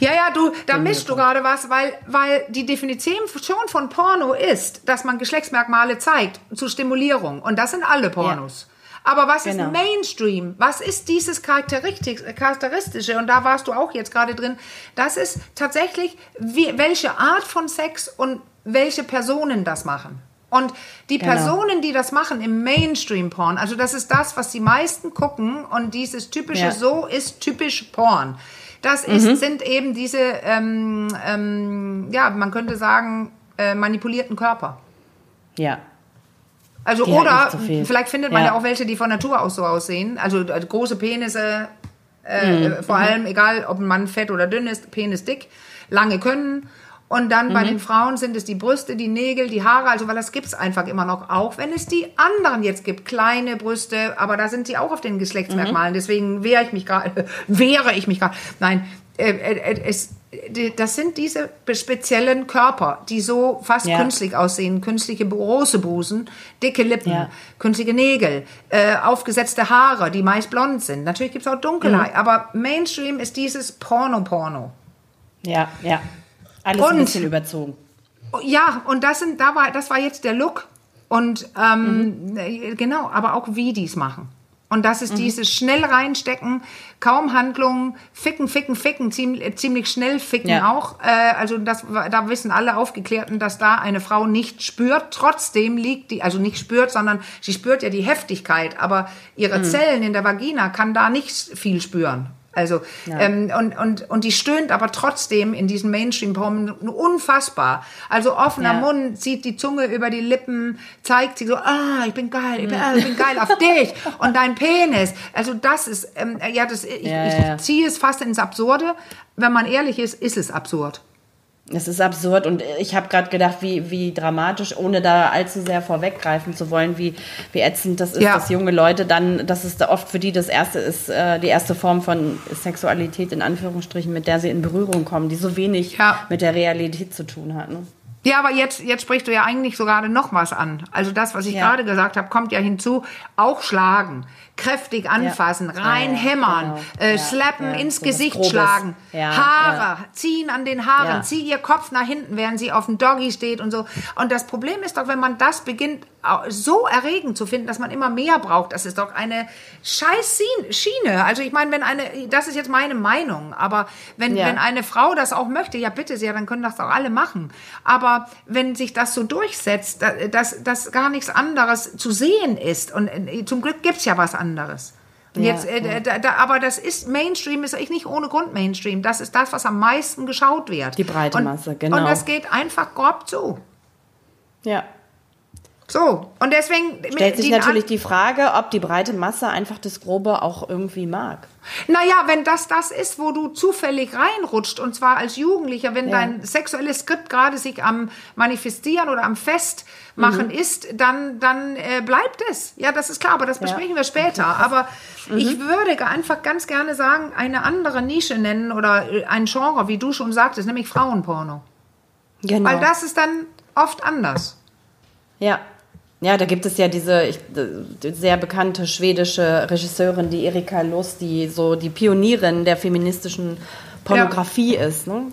ja, ja, du, da mischst du gerade was, weil, weil die Definition schon von Porno ist, dass man Geschlechtsmerkmale zeigt zur Stimulierung. Und das sind alle Pornos. Ja. Aber was genau. ist Mainstream? Was ist dieses Charakteristische? Und da warst du auch jetzt gerade drin. Das ist tatsächlich, wie, welche Art von Sex und welche Personen das machen. Und die genau. Personen, die das machen im Mainstream-Porn, also das ist das, was die meisten gucken und dieses typische, ja. so ist typisch Porn. Das ist, mhm. sind eben diese, ähm, ähm, ja, man könnte sagen, äh, manipulierten Körper. Ja. Also, die oder so vielleicht findet man ja. ja. auch welche, die von Natur aus so aussehen. Also äh, große Penisse, äh, mhm. vor allem, mhm. egal ob ein Mann fett oder dünn ist, Penis dick, lange können und dann mhm. bei den Frauen sind es die Brüste, die Nägel, die Haare, also weil das gibt es einfach immer noch, auch wenn es die anderen jetzt gibt, kleine Brüste, aber da sind sie auch auf den Geschlechtsmerkmalen. Mhm. Deswegen wehre ich mich gerade, wehre ich mich gerade. Nein, äh, äh, es, das sind diese speziellen Körper, die so fast ja. künstlich aussehen. Künstliche große Busen, dicke Lippen, ja. künstliche Nägel, äh, aufgesetzte Haare, die meist blond sind. Natürlich gibt es auch Dunkelheit, mhm. aber Mainstream ist dieses Porno-Porno. Ja, ja. Alles und, ein bisschen überzogen. Ja, und das sind, da war, das war jetzt der Look. Und ähm, mhm. genau, aber auch wie die es machen. Und das ist mhm. dieses schnell reinstecken, kaum Handlungen, ficken, ficken, ficken, ziemlich, ziemlich schnell ficken ja. auch. Äh, also das, da wissen alle Aufgeklärten, dass da eine Frau nicht spürt. Trotzdem liegt die, also nicht spürt, sondern sie spürt ja die Heftigkeit, aber ihre mhm. Zellen in der Vagina kann da nicht viel spüren. Also ähm, und, und, und die stöhnt aber trotzdem in diesen Mainstream-Porn unfassbar. Also offener Ja. Mund, zieht die Zunge über die Lippen, zeigt sie so, ah, ich bin geil, ich bin, ah, ich bin geil auf dich und dein Penis. Also das ist, ähm, ja, das, ich, Ja, ich ziehe es fast ins Absurde. Wenn man ehrlich ist, ist es absurd. Es ist absurd und ich habe gerade gedacht, wie, wie dramatisch, ohne da allzu sehr vorweggreifen zu wollen, wie, wie ätzend das ist, Ja. dass junge Leute dann, dass es da oft für die das erste ist, äh, die erste Form von Sexualität in Anführungsstrichen, mit der sie in Berührung kommen, die so wenig Ja. mit der Realität zu tun hat. Ne? Ja, aber jetzt, jetzt sprichst du ja eigentlich so gerade noch was an. Also das, was ich Ja. gerade gesagt habe, kommt ja hinzu. Auch schlagen, kräftig anfassen, Ja, reinhämmern, genau. äh, Ja, slappen, ja, ins so Gesicht schlagen, Ja, Haare, ziehen an den Haaren, Ja. zieh ihr Kopf nach hinten, während sie auf dem Doggy steht und so. Und das Problem ist doch, wenn man das beginnt, so erregend zu finden, dass man immer mehr braucht, das ist doch eine scheiß Schiene. Also ich meine, wenn eine, das ist jetzt meine Meinung, aber wenn, Ja. wenn eine Frau das auch möchte, ja bitte sehr, dann können das doch alle machen. Aber wenn sich das so durchsetzt, da- dass, dass gar nichts anderes zu sehen ist, und äh, zum Glück gibt's ja was anderes. Und Ja, jetzt, äh, da, da, aber das ist Mainstream, ist eigentlich nicht ohne Grund Mainstream. Das ist das, was am meisten geschaut wird. Die breite und, Masse, genau. Und das geht einfach grob zu. Ja. So, und deswegen... Stellt sich natürlich die Frage, ob die breite Masse einfach das Grobe auch irgendwie mag. Naja, wenn das das ist, wo du zufällig reinrutscht, und zwar als Jugendlicher, wenn Ja. dein sexuelles Skript gerade sich am Manifestieren oder am Festmachen Mhm. ist, dann, dann äh, bleibt es. Ja, das ist klar, aber das Ja. besprechen wir später. Aber Mhm. ich würde einfach ganz gerne sagen, eine andere Nische nennen oder äh, ein Genre, wie du schon sagtest, nämlich Frauenporno. Genau. Weil das ist dann oft anders. Ja. Ja, da gibt es ja diese ich, sehr bekannte schwedische Regisseurin, die Erika Lust, die so die Pionierin der feministischen Pornografie ist. Ne?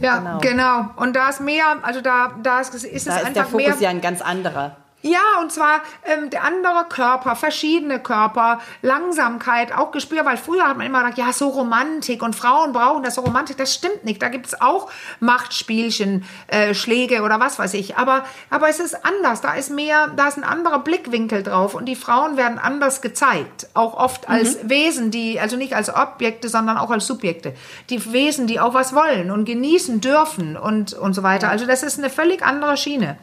Ja, Genau. genau. Und da ist mehr, also da, da ist, ist es Da ist einfach der Fokus mehr. ja ein ganz anderer. Ja, und zwar ähm, der andere Körper, verschiedene Körper, Langsamkeit, auch Gespür, weil früher hat man immer gedacht, ja, so Romantik und Frauen brauchen das so Romantik. Das stimmt nicht. Da gibt's auch Machtspielchen, äh, Schläge oder was weiß ich. Aber, aber es ist anders. Da ist mehr, da ist ein anderer Blickwinkel drauf und die Frauen werden anders gezeigt. Auch oft als Wesen, die, also nicht als Objekte, sondern auch als Subjekte. Die Wesen, die auch was wollen und genießen dürfen und, und so weiter. Also das ist eine völlig andere Schiene.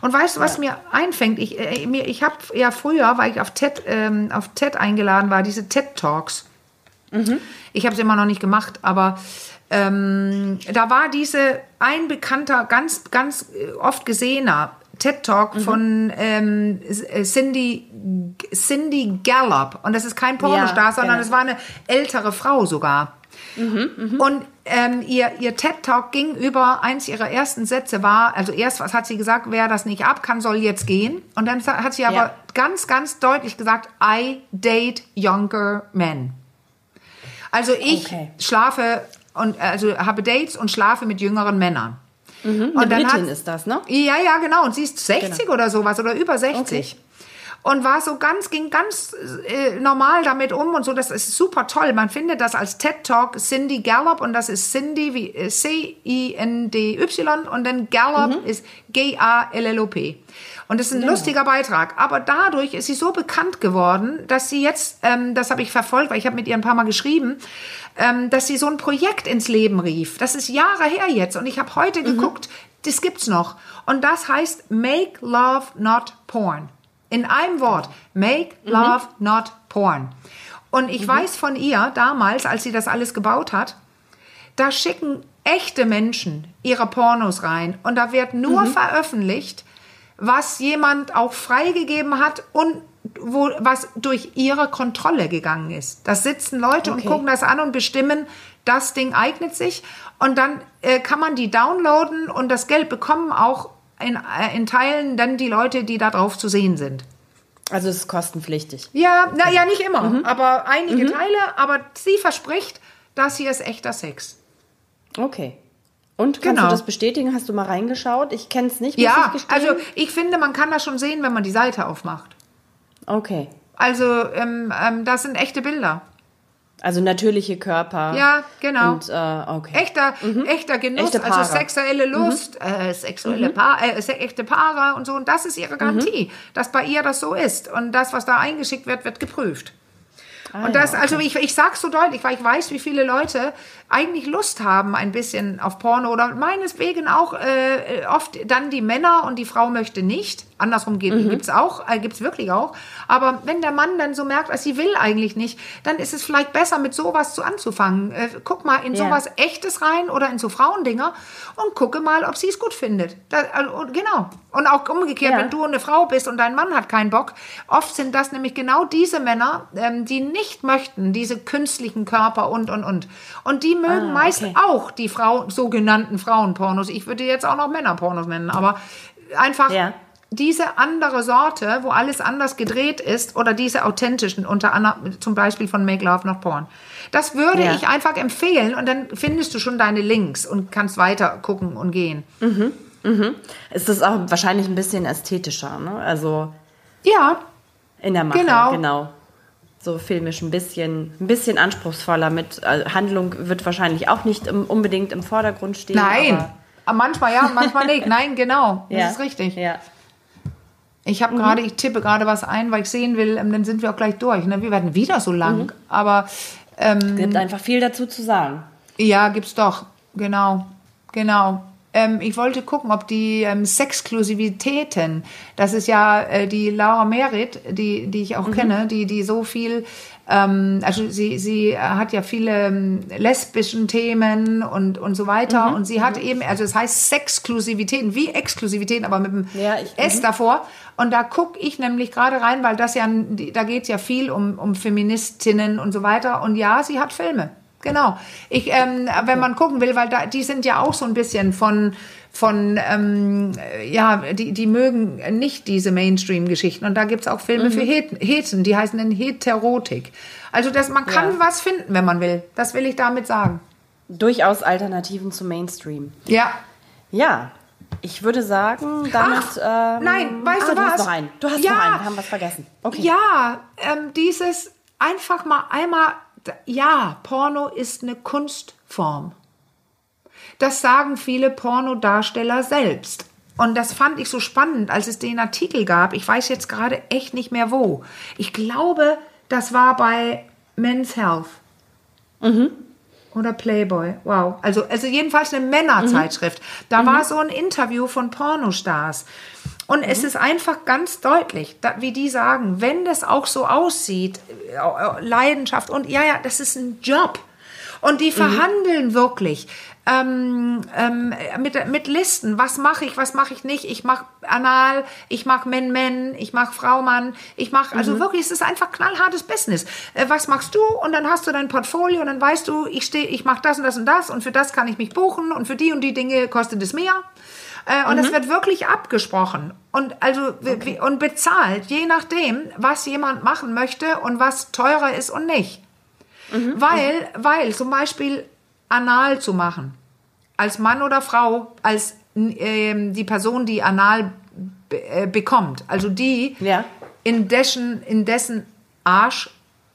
Und weißt du, was mir einfängt? Ich, äh, mir, ich habe ja früher, weil ich auf TED, ähm, auf TED eingeladen war, diese TED Talks. Ich habe es immer noch nicht gemacht, aber ähm, da war diese ein bekannter, ganz, ganz äh, oft gesehener TED Talk von ähm, äh, Cindy, Cindy Gallup. Und das ist kein Pornostar, Ja, sondern genau. es war eine ältere Frau sogar. Und ähm, ihr, ihr TED-Talk ging über, eins ihrer ersten Sätze war, also erst was hat sie gesagt, wer das nicht ab kann, soll jetzt gehen. Und dann hat sie aber Ja. ganz, ganz deutlich gesagt, I date younger men. Also ich Okay. schlafe und also habe Dates und schlafe mit jüngeren Männern. Eine Und dann Britin hat- ist das, ne? Ja, ja, genau. Und sie ist 60 oder sowas oder über 60. Und war so ganz, ging ganz äh, normal damit um und so. Das ist super toll. Man findet das als TED Talk Cindy Gallup und das ist Cindy wie äh, C-I-N-D-Y und dann Gallup ist G-A-L-L-O-P. Und das ist ein lustiger Beitrag. Aber dadurch ist sie so bekannt geworden, dass sie jetzt, ähm, das habe ich verfolgt, weil ich habe mit ihr ein paar Mal geschrieben, ähm, dass sie so ein Projekt ins Leben rief. Das ist Jahre her jetzt. Und ich habe heute geguckt, das gibt's noch. Und das heißt Make Love Not Porn. In einem Wort. Make Love Not Porn. Und ich weiß von ihr damals, als sie das alles gebaut hat, da schicken echte Menschen ihre Pornos rein und da wird nur veröffentlicht, was jemand auch freigegeben hat und wo, was durch ihre Kontrolle gegangen ist. Da sitzen Leute und Okay. gucken das an und bestimmen, das Ding eignet sich und dann äh, kann man die downloaden und das Geld bekommen auch in, äh, in Teilen dann die Leute, die da drauf zu sehen sind. Also es ist kostenpflichtig. Ja, naja, nicht immer, aber einige Teile, aber sie verspricht, das hier ist echter Sex. Okay. Und kannst Genau. du das bestätigen? Hast du mal reingeschaut? Ich kenne es nicht, Ja, ich also ich finde, man kann das schon sehen, wenn man die Seite aufmacht. okay. Also ähm, ähm, das sind echte Bilder. Also natürliche Körper. Ja, genau. Und, äh, okay. Echter, echter Genuss, Echte also sexuelle Lust, äh, sexuelle pa äh, echte Paare und so. Und das ist ihre Garantie, dass bei ihr das so ist. Und das, was da eingeschickt wird, wird geprüft. Ah, und das, ja, okay. also ich, ich sag's so deutlich, weil ich weiß, wie viele Leute eigentlich Lust haben, ein bisschen auf Porno oder meineswegen auch äh, oft dann die Männer und die Frau möchte nicht. Andersrum gibt mhm. gibt's auch, äh, gibt's wirklich auch. Aber wenn der Mann dann so merkt, sie will eigentlich nicht, dann ist es vielleicht besser, mit sowas zu anzufangen. Äh, guck mal in ja. sowas Echtes rein oder in so Frauendinger und gucke mal, ob sie es gut findet. Da, also, genau. Und auch umgekehrt, ja. wenn du eine Frau bist und dein Mann hat keinen Bock, oft sind das nämlich genau diese Männer, ähm, die nicht möchten, diese künstlichen Körper und, und, und. Und die mögen ah, meist okay. auch die Frau, sogenannten Frauenpornos. Ich würde jetzt auch noch Männerpornos nennen, aber einfach ja diese andere Sorte, wo alles anders gedreht ist, oder diese authentischen, unter anderem zum Beispiel von Make Love Not Porn. Das würde ja. ich einfach empfehlen und dann findest du schon deine Links und kannst weiter gucken und gehen. Mhm. Mhm. Es ist auch wahrscheinlich ein bisschen ästhetischer, ne? Also ja, in der Mache, genau. genau. So filmisch ein bisschen, ein bisschen anspruchsvoller mit also Handlung wird wahrscheinlich auch nicht im, unbedingt im Vordergrund stehen. Nein, manchmal ja, manchmal nicht. Nein, genau, das ja. ist richtig. Ja. Ich habe mhm. gerade, ich tippe gerade was ein, weil ich sehen will, ähm, dann sind wir auch gleich durch. Ne? Wir werden wieder so lang, mhm. aber ähm, gibt einfach viel dazu zu sagen. Ja, gibt's doch. Genau, genau. Ähm, ich wollte gucken, ob die ähm, Sexklusivitäten, das ist ja äh, die Laura Merit, die, die ich auch mhm. kenne, die, die so viel ähm, also sie, sie hat ja viele ähm, lesbischen Themen und, und so weiter. Mhm. Und sie hat mhm. eben, also es heißt Sexklusivitäten, wie Exklusivitäten, aber mit dem ja, ich, S mhm. davor. Und da gucke ich nämlich gerade rein, weil das ja, da geht ja viel um, um Feministinnen und so weiter. Und ja, sie hat Filme. Genau. Ich, ähm, wenn man gucken will, weil da, die sind ja auch so ein bisschen von von, ähm, ja, die, die mögen nicht diese Mainstream-Geschichten. Und da gibt es auch Filme mhm. für Heten, die heißen dann Heterotik. Also das, man kann ja. was finden, wenn man will. Das will ich damit sagen. Durchaus Alternativen zum Mainstream. Ja. Ja, ich würde sagen, damit. Ach, ähm, nein, weißt ah, du, du was? Hast noch einen. Du hast ja, noch einen. Wir haben was vergessen. Okay. Ja, ähm, dieses einfach mal einmal. Ja, Porno ist eine Kunstform. Das sagen viele Pornodarsteller selbst. Und das fand ich so spannend, als es den Artikel gab. Ich weiß jetzt gerade echt nicht mehr wo. Ich glaube, das war bei Men's Health. Mhm. Oder Playboy. Wow. Also, also jedenfalls eine Männerzeitschrift. Mhm. Da mhm. war so ein Interview von Pornostars. Und mhm. es ist einfach ganz deutlich, wie die sagen, wenn das auch so aussieht, äh, äh, Leidenschaft und ja, ja, das ist ein Job. Und die mhm. verhandeln wirklich ähm, ähm, mit, mit Listen. Was mache ich, was mache ich nicht? Ich mache Anal, ich mache Men-Men, ich mache Frau-Mann, ich mache, also mhm. wirklich, es ist einfach knallhartes Business. Äh, was machst du? Und dann hast du dein Portfolio und dann weißt du, ich stehe, ich mache das und das und das und für das kann ich mich buchen und für die und die Dinge kostet es mehr. Äh, und es mhm. wird wirklich abgesprochen und also okay. und bezahlt, je nachdem, was jemand machen möchte und was teurer ist und nicht. Mhm. Weil, weil zum Beispiel anal zu machen, als Mann oder Frau, als äh, die Person, die anal äh, bekommt, also die, ja. in, dessen, in dessen Arsch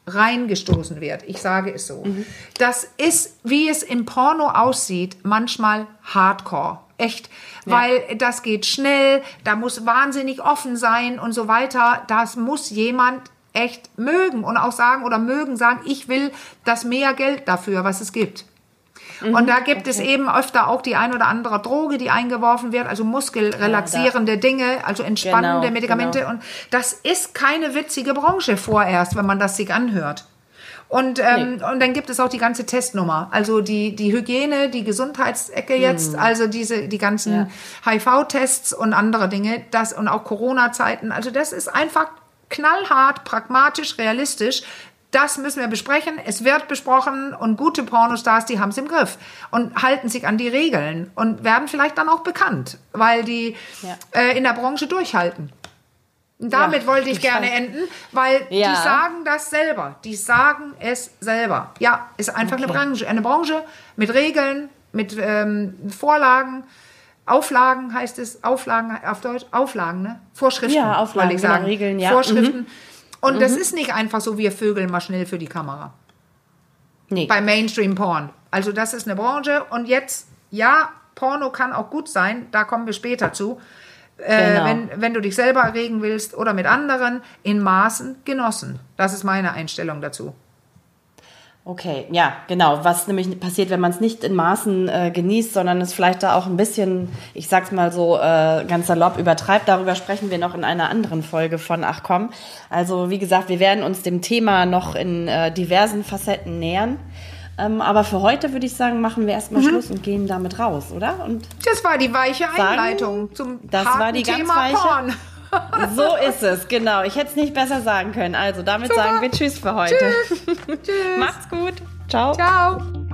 reingestoßen wird. Ich sage es so. Mhm. Das ist, wie es im Porno aussieht, manchmal Hardcore. Echt. Ja. Weil das geht schnell, da muss wahnsinnig offen sein und so weiter. Das muss jemand echt mögen und auch sagen oder mögen sagen, ich will das mehr Geld dafür, was es gibt. Mhm, und da gibt okay. es eben öfter auch die ein oder andere Droge, die eingeworfen wird, also muskelrelaxierende ja, Dinge, also entspannende genau, Medikamente. Genau. Und das ist keine witzige Branche vorerst, wenn man das sich anhört. Und, ähm, nee. und dann gibt es auch die ganze Testnummer. Also die, die Hygiene, die Gesundheitsecke jetzt, hm. also diese, die ganzen ja. HIV-Tests und andere Dinge, das und auch Corona-Zeiten. Also das ist einfach knallhart, pragmatisch, realistisch. Das müssen wir besprechen. Es wird besprochen und gute Pornostars, die haben es im Griff und halten sich an die Regeln und werden vielleicht dann auch bekannt, weil die ja. äh, in der Branche durchhalten. Damit ja, wollte ich gerne enden, weil ja. die sagen das selber. Die sagen es selber. Ja, ist einfach okay. eine Branche, eine Branche mit Regeln, mit ähm, Vorlagen. Auflagen heißt es, Auflagen auf Deutsch, Auflagen, ne? Vorschriften, ja, Auflagen, ich sagen. Genau, Regeln, ja. Vorschriften. Mhm. Und mhm. das ist nicht einfach so, wir vögeln mal schnell für die Kamera. Nee. Bei Mainstream-Porn. Also das ist eine Branche. Und jetzt, ja, Porno kann auch gut sein, da kommen wir später zu. Äh, genau. wenn, wenn du dich selber erregen willst oder mit anderen, in Maßen genossen. Das ist meine Einstellung dazu. Okay, ja, genau. Was nämlich passiert, wenn man es nicht in Maßen äh, genießt, sondern es vielleicht da auch ein bisschen, ich sag's mal so äh, ganz salopp übertreibt. Darüber sprechen wir noch in einer anderen Folge von Ach komm. Also wie gesagt, wir werden uns dem Thema noch in äh, diversen Facetten nähern. Ähm, aber für heute würde ich sagen, machen wir erstmal mhm. Schluss und gehen damit raus, oder? Und das war die weiche Einleitung sagen, zum das war die ganz Thema weiche. Porn. So ist es, genau. Ich hätte es nicht besser sagen können. Also damit Super. sagen wir Tschüss für heute. Tschüss. Tschüss. Macht's gut. Ciao. Ciao.